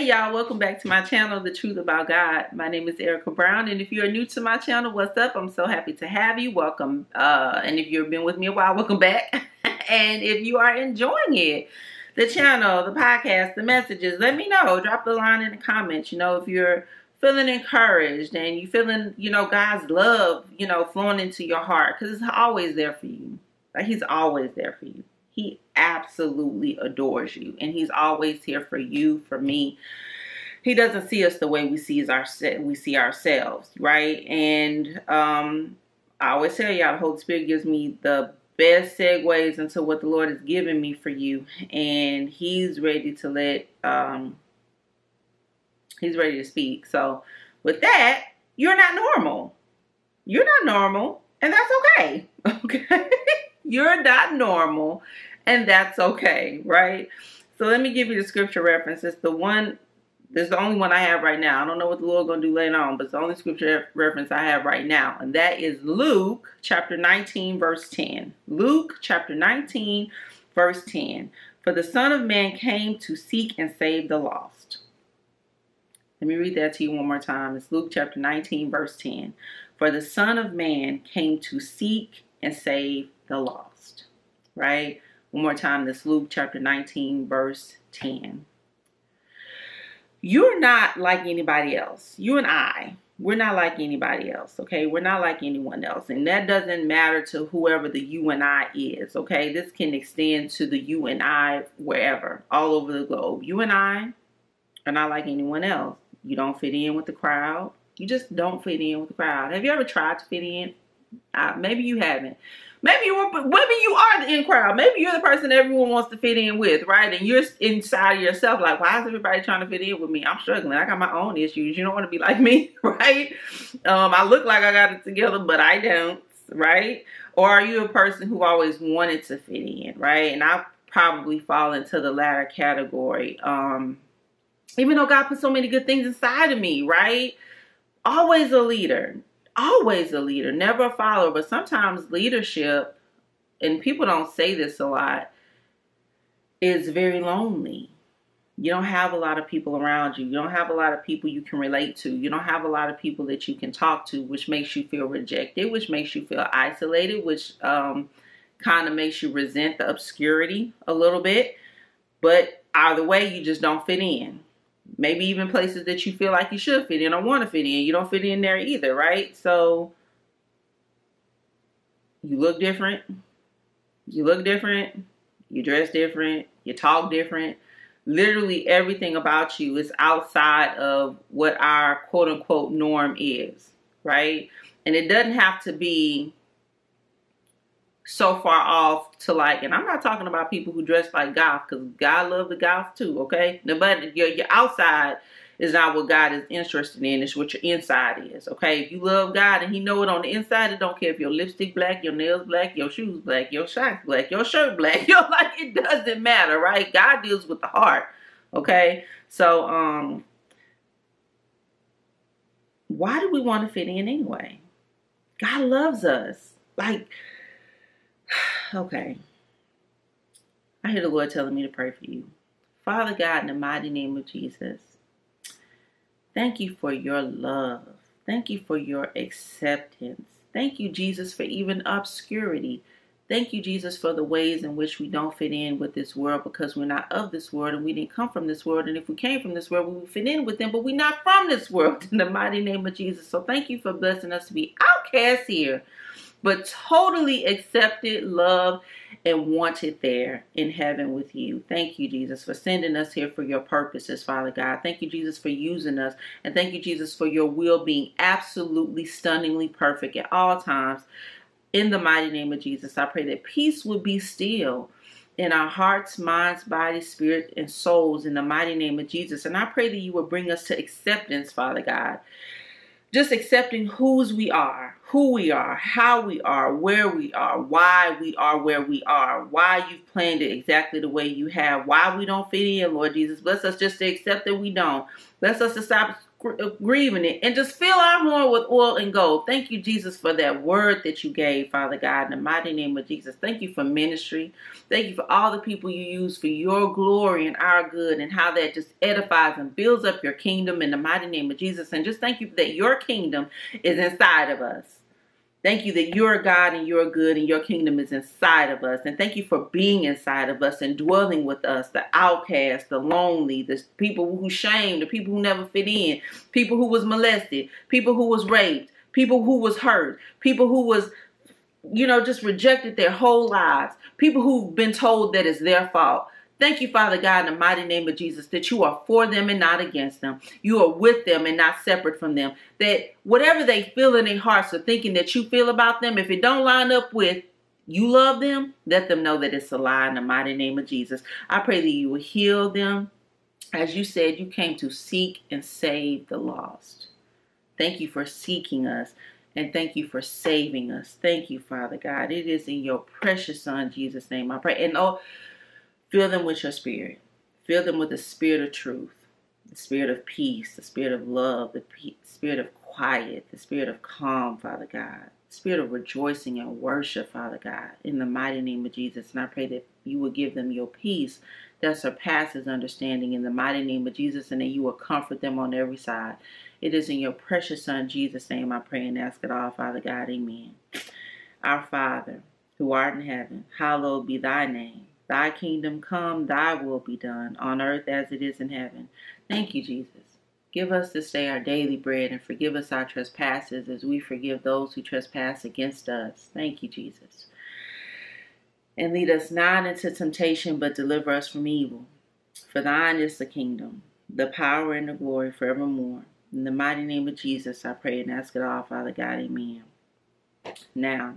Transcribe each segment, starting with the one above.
Hey y'all, welcome back to my channel, The Truth About God. My name is Erica Brown, and if you are new to my channel, what's up? I'm so happy to have you. Welcome. Uh, and if you've been with me a while, welcome back. and if you are enjoying it, the channel, the podcast, the messages, let me know. Drop a line in the comments. You know, if you're feeling encouraged and you're feeling, you know, God's love, you know, flowing into your heart, because it's always there for you. Like He's always there for you. He absolutely adores you and he's always here for you, for me. He doesn't see us the way we see our we see ourselves, right? And um I always tell y'all the Holy Spirit gives me the best segues into what the Lord has given me for you. And he's ready to let um he's ready to speak. So with that, you're not normal. You're not normal, and that's okay. Okay. you're not normal and that's okay, right? So let me give you the scripture reference. It's the one, this is the only one I have right now. I don't know what the Lord going to do later on, but it's the only scripture reference I have right now. And that is Luke chapter 19, verse 10. Luke chapter 19, verse 10. For the Son of Man came to seek and save the lost. Let me read that to you one more time. It's Luke chapter 19, verse 10. For the Son of Man came to seek and save the lost. Right? One more time, this Luke chapter 19, verse 10. You're not like anybody else. You and I, we're not like anybody else, okay? We're not like anyone else. And that doesn't matter to whoever the you and I is, okay? This can extend to the you and I wherever, all over the globe. You and I are not like anyone else. You don't fit in with the crowd. You just don't fit in with the crowd. Have you ever tried to fit in? Uh, maybe you haven't. Maybe you were, maybe you are the in crowd. Maybe you're the person everyone wants to fit in with, right? And you're inside of yourself like, why is everybody trying to fit in with me? I'm struggling. I got my own issues. You don't want to be like me, right? Um, I look like I got it together, but I don't, right? Or are you a person who always wanted to fit in, right? And I probably fall into the latter category. Um, even though God put so many good things inside of me, right? Always a leader always a leader, never a follower. But sometimes leadership, and people don't say this a lot, is very lonely. You don't have a lot of people around you. You don't have a lot of people you can relate to. You don't have a lot of people that you can talk to, which makes you feel rejected, which makes you feel isolated, which um, kind of makes you resent the obscurity a little bit. But either way, you just don't fit in maybe even places that you feel like you should fit in or want to fit in. You don't fit in there either, right? So you look different. You look different. You dress different. You talk different. Literally everything about you is outside of what our quote unquote norm is, right? And it doesn't have to be so far off to like, and I'm not talking about people who dress like goth because God love the goth too, okay? But your, your outside is not what God is interested in. It's what your inside is, okay? If you love God and He know it on the inside, it don't care if your lipstick black, your nails black, your shoes black, your socks black, your shirt black. You're like, it doesn't matter, right? God deals with the heart, okay? So, um, why do we want to fit in anyway? God loves us. Like, okay. I hear the Lord telling me to pray for you. Father God, in the mighty name of Jesus, thank you for your love. Thank you for your acceptance. Thank you, Jesus, for even obscurity. Thank you, Jesus, for the ways in which we don't fit in with this world because we're not of this world and we didn't come from this world. And if we came from this world, we would fit in with them, but we're not from this world in the mighty name of Jesus. So thank you for blessing us to be outcasts here but totally accepted, loved, and wanted there in heaven with you. Thank you, Jesus, for sending us here for your purposes, Father God. Thank you, Jesus, for using us. And thank you, Jesus, for your will being absolutely stunningly perfect at all times. In the mighty name of Jesus, I pray that peace would be still in our hearts, minds, bodies, spirit, and souls in the mighty name of Jesus. And I pray that you will bring us to acceptance, Father God just accepting whose we are, who we are, how we are, where we are, why we are where we are, why you've planned it exactly the way you have, why we don't fit in, Lord Jesus. Bless us just to accept that we don't. Bless us to stop uh, grieving it and just fill our horn with oil and gold. Thank you, Jesus, for that word that you gave, Father God, in the mighty name of Jesus. Thank you for ministry. Thank you for all the people you use for your glory and our good and how that just edifies and builds up your kingdom in the mighty name of Jesus. And just thank you that your kingdom is inside of us. Thank you that you're God and you're good and your kingdom is inside of us. And thank you for being inside of us and dwelling with us, the outcast, the lonely, the people who shamed, the people who never fit in, people who was molested, people who was raped, people who was hurt, people who was, you know, just rejected their whole lives, people who've been told that it's their fault. Thank you, Father God, in the mighty name of Jesus, that you are for them and not against them. You are with them and not separate from them. That whatever they feel in their hearts or thinking that you feel about them, if it don't line up with you love them, let them know that it's a lie in the mighty name of Jesus. I pray that you will heal them. As you said, you came to seek and save the lost. Thank you for seeking us and thank you for saving us. Thank you, Father God. It is in your precious Son, Jesus' name, I pray. And oh, Fill them with your spirit. Fill them with the spirit of truth, the spirit of peace, the spirit of love, the spirit of quiet, the spirit of calm, Father God, the spirit of rejoicing and worship, Father God, in the mighty name of Jesus. And I pray that you will give them your peace that surpasses understanding in the mighty name of Jesus and that you will comfort them on every side. It is in your precious Son, Jesus' name, I pray and ask it all, Father God. Amen. Our Father, who art in heaven, hallowed be thy name. Thy kingdom come, thy will be done on earth as it is in heaven. Thank you, Jesus. Give us this day our daily bread and forgive us our trespasses as we forgive those who trespass against us. Thank you, Jesus. And lead us not into temptation, but deliver us from evil. For thine is the kingdom, the power, and the glory forevermore. In the mighty name of Jesus, I pray and ask it all, Father God. Amen. Now,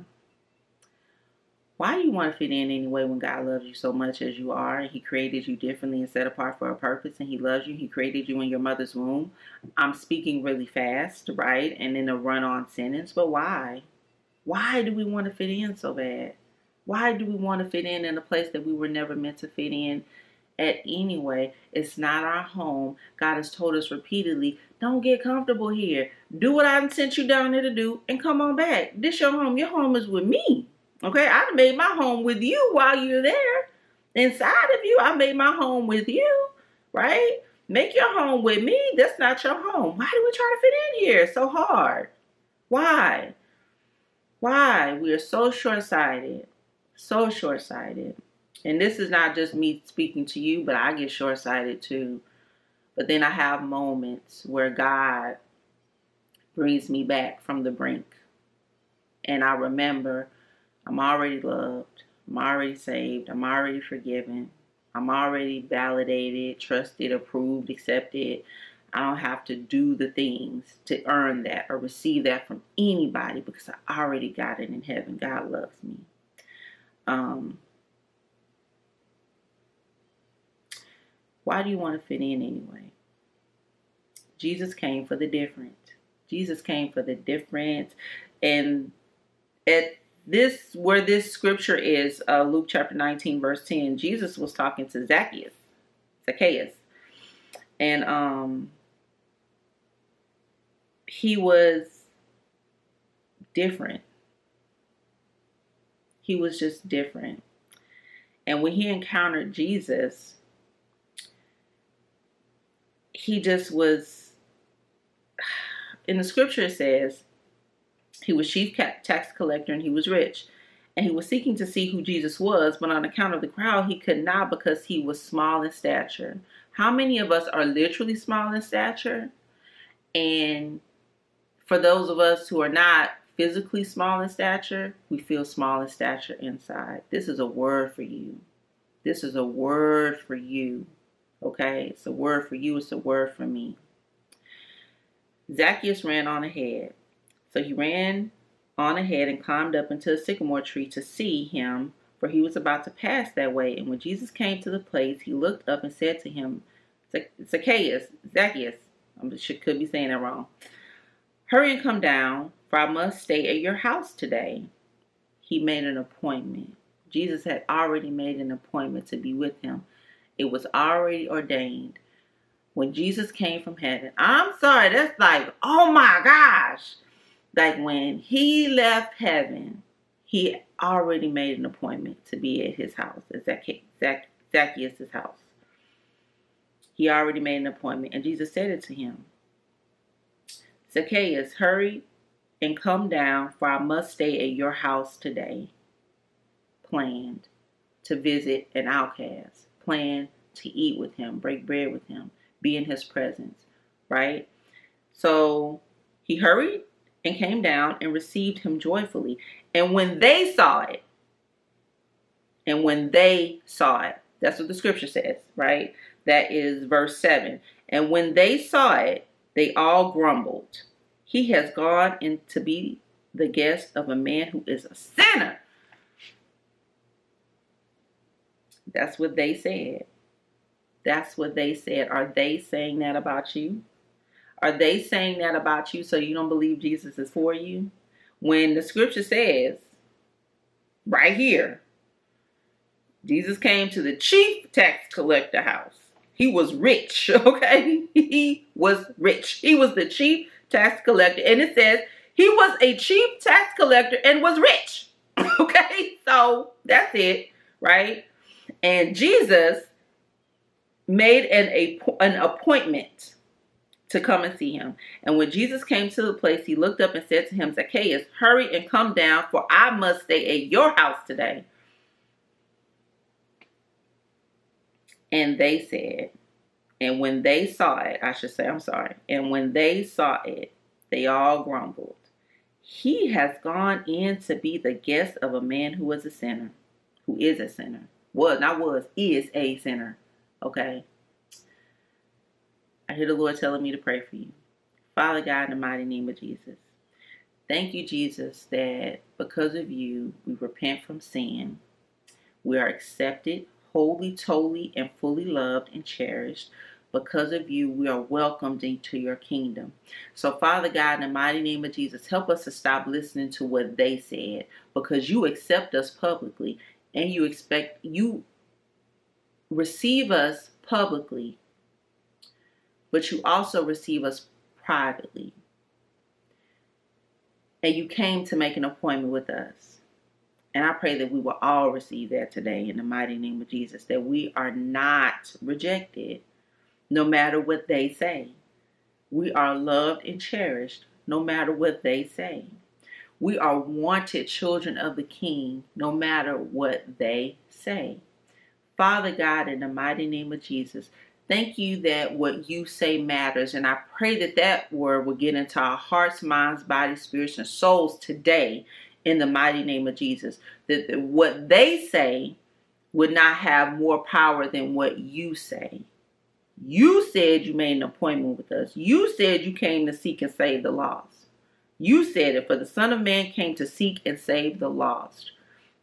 why do you want to fit in anyway when God loves you so much as you are and He created you differently and set apart for a purpose and He loves you? He created you in your mother's womb. I'm speaking really fast, right? And in a run on sentence, but why? Why do we want to fit in so bad? Why do we want to fit in in a place that we were never meant to fit in at anyway? It's not our home. God has told us repeatedly, don't get comfortable here. Do what I sent you down there to do and come on back. This your home. Your home is with me. Okay, I made my home with you while you're there. Inside of you, I made my home with you, right? Make your home with me. That's not your home. Why do we try to fit in here so hard? Why? Why? We are so short sighted. So short sighted. And this is not just me speaking to you, but I get short sighted too. But then I have moments where God brings me back from the brink. And I remember I'm already loved. I'm already saved. I'm already forgiven. I'm already validated, trusted, approved, accepted. I don't have to do the things to earn that or receive that from anybody because I already got it in heaven. God loves me. Um, why do you want to fit in anyway? Jesus came for the different. Jesus came for the different. And at this where this scripture is uh, Luke chapter 19 verse 10 Jesus was talking to Zacchaeus Zacchaeus. And um he was different. He was just different. And when he encountered Jesus he just was in the scripture it says he was chief tax collector and he was rich. And he was seeking to see who Jesus was, but on account of the crowd, he could not because he was small in stature. How many of us are literally small in stature? And for those of us who are not physically small in stature, we feel small in stature inside. This is a word for you. This is a word for you. Okay? It's a word for you, it's a word for me. Zacchaeus ran on ahead. So he ran on ahead and climbed up into a sycamore tree to see him, for he was about to pass that way. And when Jesus came to the place, he looked up and said to him, Zacchaeus, Zacchaeus, I could be saying that wrong. Hurry and come down, for I must stay at your house today. He made an appointment. Jesus had already made an appointment to be with him. It was already ordained. when Jesus came from heaven. I'm sorry, that's like, oh my gosh. Like when he left heaven, he already made an appointment to be at his house, at Zacchaeus' house. He already made an appointment, and Jesus said it to him. Zacchaeus, hurry and come down, for I must stay at your house today. Planned to visit an outcast, planned to eat with him, break bread with him, be in his presence, right? So he hurried and came down and received him joyfully. And when they saw it, and when they saw it, that's what the scripture says, right? That is verse 7. And when they saw it, they all grumbled. He has gone in to be the guest of a man who is a sinner. That's what they said. That's what they said. Are they saying that about you? Are they saying that about you so you don't believe Jesus is for you? When the scripture says, right here, Jesus came to the chief tax collector house. He was rich, okay? He was rich. He was the chief tax collector. And it says he was a chief tax collector and was rich, okay? So that's it, right? And Jesus made an, an appointment to come and see him. And when Jesus came to the place, he looked up and said to him, Zacchaeus, hurry and come down, for I must stay at your house today. And they said, and when they saw it, I should say, I'm sorry, and when they saw it, they all grumbled. He has gone in to be the guest of a man who was a sinner, who is a sinner. Was, not was, is a sinner. Okay? I hear the Lord telling me to pray for you. Father God, in the mighty name of Jesus. Thank you, Jesus, that because of you, we repent from sin. We are accepted, wholly, totally, and fully loved and cherished. Because of you, we are welcomed into your kingdom. So, Father God, in the mighty name of Jesus, help us to stop listening to what they said because you accept us publicly and you expect you receive us publicly, but you also receive us privately. And you came to make an appointment with us. And I pray that we will all receive that today in the mighty name of Jesus, that we are not rejected no matter what they say. We are loved and cherished no matter what they say. We are wanted children of the King no matter what they say. Father God, in the mighty name of Jesus, thank you that what you say matters. And I pray that that word will get into our hearts, minds, bodies, spirits, and souls today in the mighty name of Jesus. That what they say would not have more power than what you say. You said you made an appointment with us. You said you came to seek and save the lost. You said it, for the Son of Man came to seek and save the lost.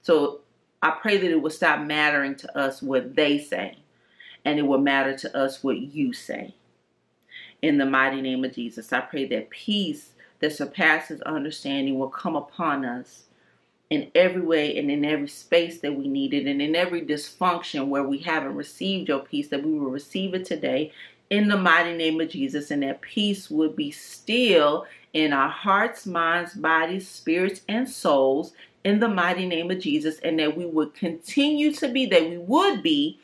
So I pray that it will stop mattering to us what they say and it will matter to us what you say. In the mighty name of Jesus, I pray that peace that surpasses understanding will come upon us in every way and in every space that we need it and in every dysfunction where we haven't received your peace, that we will receive it today in the mighty name of Jesus, and that peace would be still in our hearts, minds, bodies, spirits, and souls in the mighty name of Jesus, and that we would continue to be, that we would be,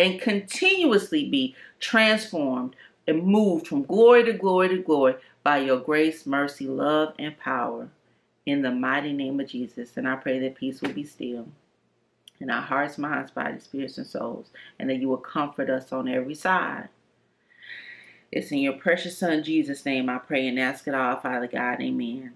and continuously be transformed and moved from glory to glory to glory by your grace, mercy, love, and power in the mighty name of Jesus. And I pray that peace will be still in our hearts, minds, bodies, spirits, and souls, and that you will comfort us on every side. It's in your precious Son Jesus' name I pray and ask it all, Father God. Amen.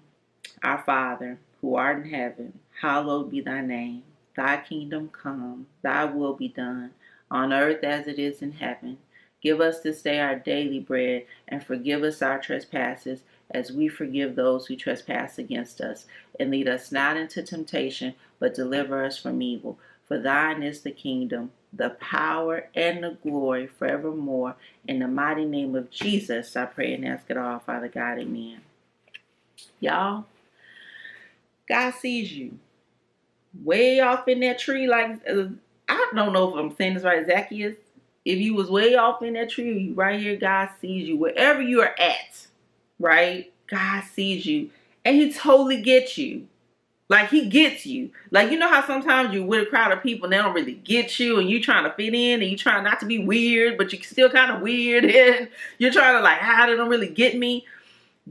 Our Father, who art in heaven, hallowed be thy name. Thy kingdom come, thy will be done, on earth as it is in heaven. Give us this day our daily bread, and forgive us our trespasses, as we forgive those who trespass against us. And lead us not into temptation, but deliver us from evil. For thine is the kingdom, the power, and the glory forevermore. In the mighty name of Jesus, I pray and ask it all, Father God. Amen. Y'all, God sees you way off in that tree. Like, uh, I don't know if I'm saying this right, Zacchaeus. if you was way off in that tree, right here, God sees you. Wherever you are at, right? God sees you. And he totally gets you. Like he gets you. Like you know how sometimes you're with a crowd of people and they don't really get you and you trying to fit in and you trying not to be weird, but you're still kind of weird and you're trying to like, ah, they don't really get me.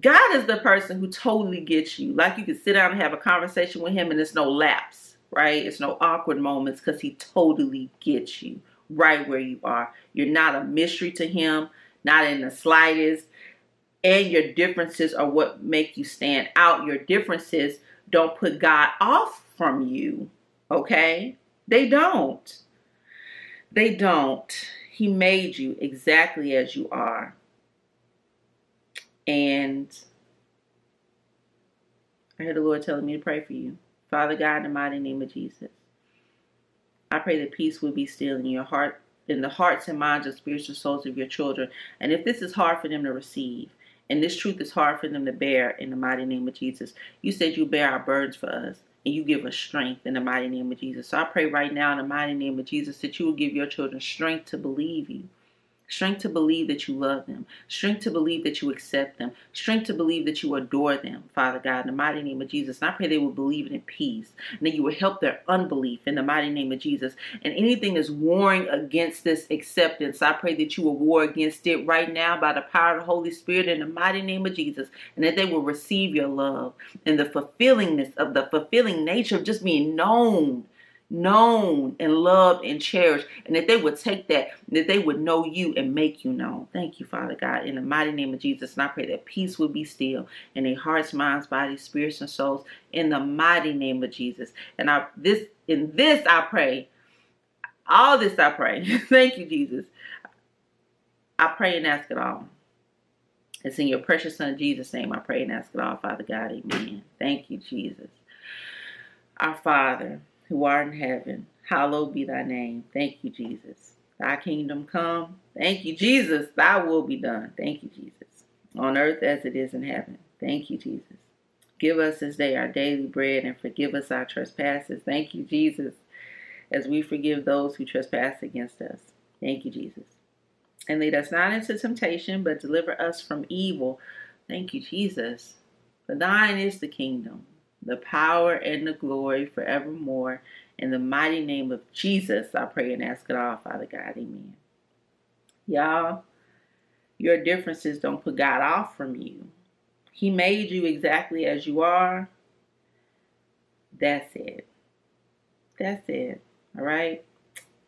God is the person who totally gets you. Like you can sit down and have a conversation with him and it's no lapse, right? It's no awkward moments because he totally gets you right where you are. You're not a mystery to him, not in the slightest. And your differences are what make you stand out. Your differences don't put God off from you, okay? They don't. They don't. He made you exactly as you are. And I heard the Lord telling me to pray for you. Father God, in the mighty name of Jesus. I pray that peace will be still in your heart, in the hearts and minds of spiritual souls of your children. And if this is hard for them to receive, and this truth is hard for them to bear in the mighty name of Jesus, you said you bear our burdens for us and you give us strength in the mighty name of Jesus. So I pray right now in the mighty name of Jesus that you will give your children strength to believe you strength to believe that you love them, strength to believe that you accept them, strength to believe that you adore them, Father God, in the mighty name of Jesus. And I pray they will believe in peace and that you will help their unbelief in the mighty name of Jesus. And anything is warring against this acceptance, I pray that you will war against it right now by the power of the Holy Spirit in the mighty name of Jesus, and that they will receive your love and the fulfillingness of the fulfilling nature of just being known known and loved and cherished, and that they would take that, that they would know you and make you known. Thank you, Father God, in the mighty name of Jesus. And I pray that peace would be still in their hearts, minds, bodies, spirits, and souls, in the mighty name of Jesus. And I this in this I pray. All this I pray. Thank you, Jesus. I pray and ask it all. It's in your precious son Jesus' name I pray and ask it all, Father God. Amen. Thank you, Jesus. Our Father who art in heaven, hallowed be thy name. Thank you, Jesus. Thy kingdom come. Thank you, Jesus. Thy will be done. Thank you, Jesus. On earth as it is in heaven. Thank you, Jesus. Give us this day our daily bread and forgive us our trespasses. Thank you, Jesus, as we forgive those who trespass against us. Thank you, Jesus. And lead us not into temptation, but deliver us from evil. Thank you, Jesus. For thine is the kingdom the power and the glory forevermore. In the mighty name of Jesus, I pray and ask it all, Father God. Amen. Y'all, your differences don't put God off from you. He made you exactly as you are. That's it. That's it. All right.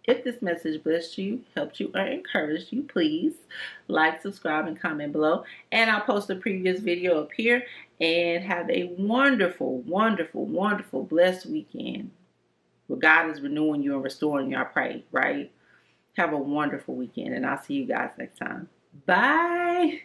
If this message blessed you, helped you, or encouraged you, please like, subscribe, and comment below. And I'll post a previous video up here. And have a wonderful, wonderful, wonderful, blessed weekend. Where God is renewing you and restoring you, I pray, right? Have a wonderful weekend. And I'll see you guys next time. Bye.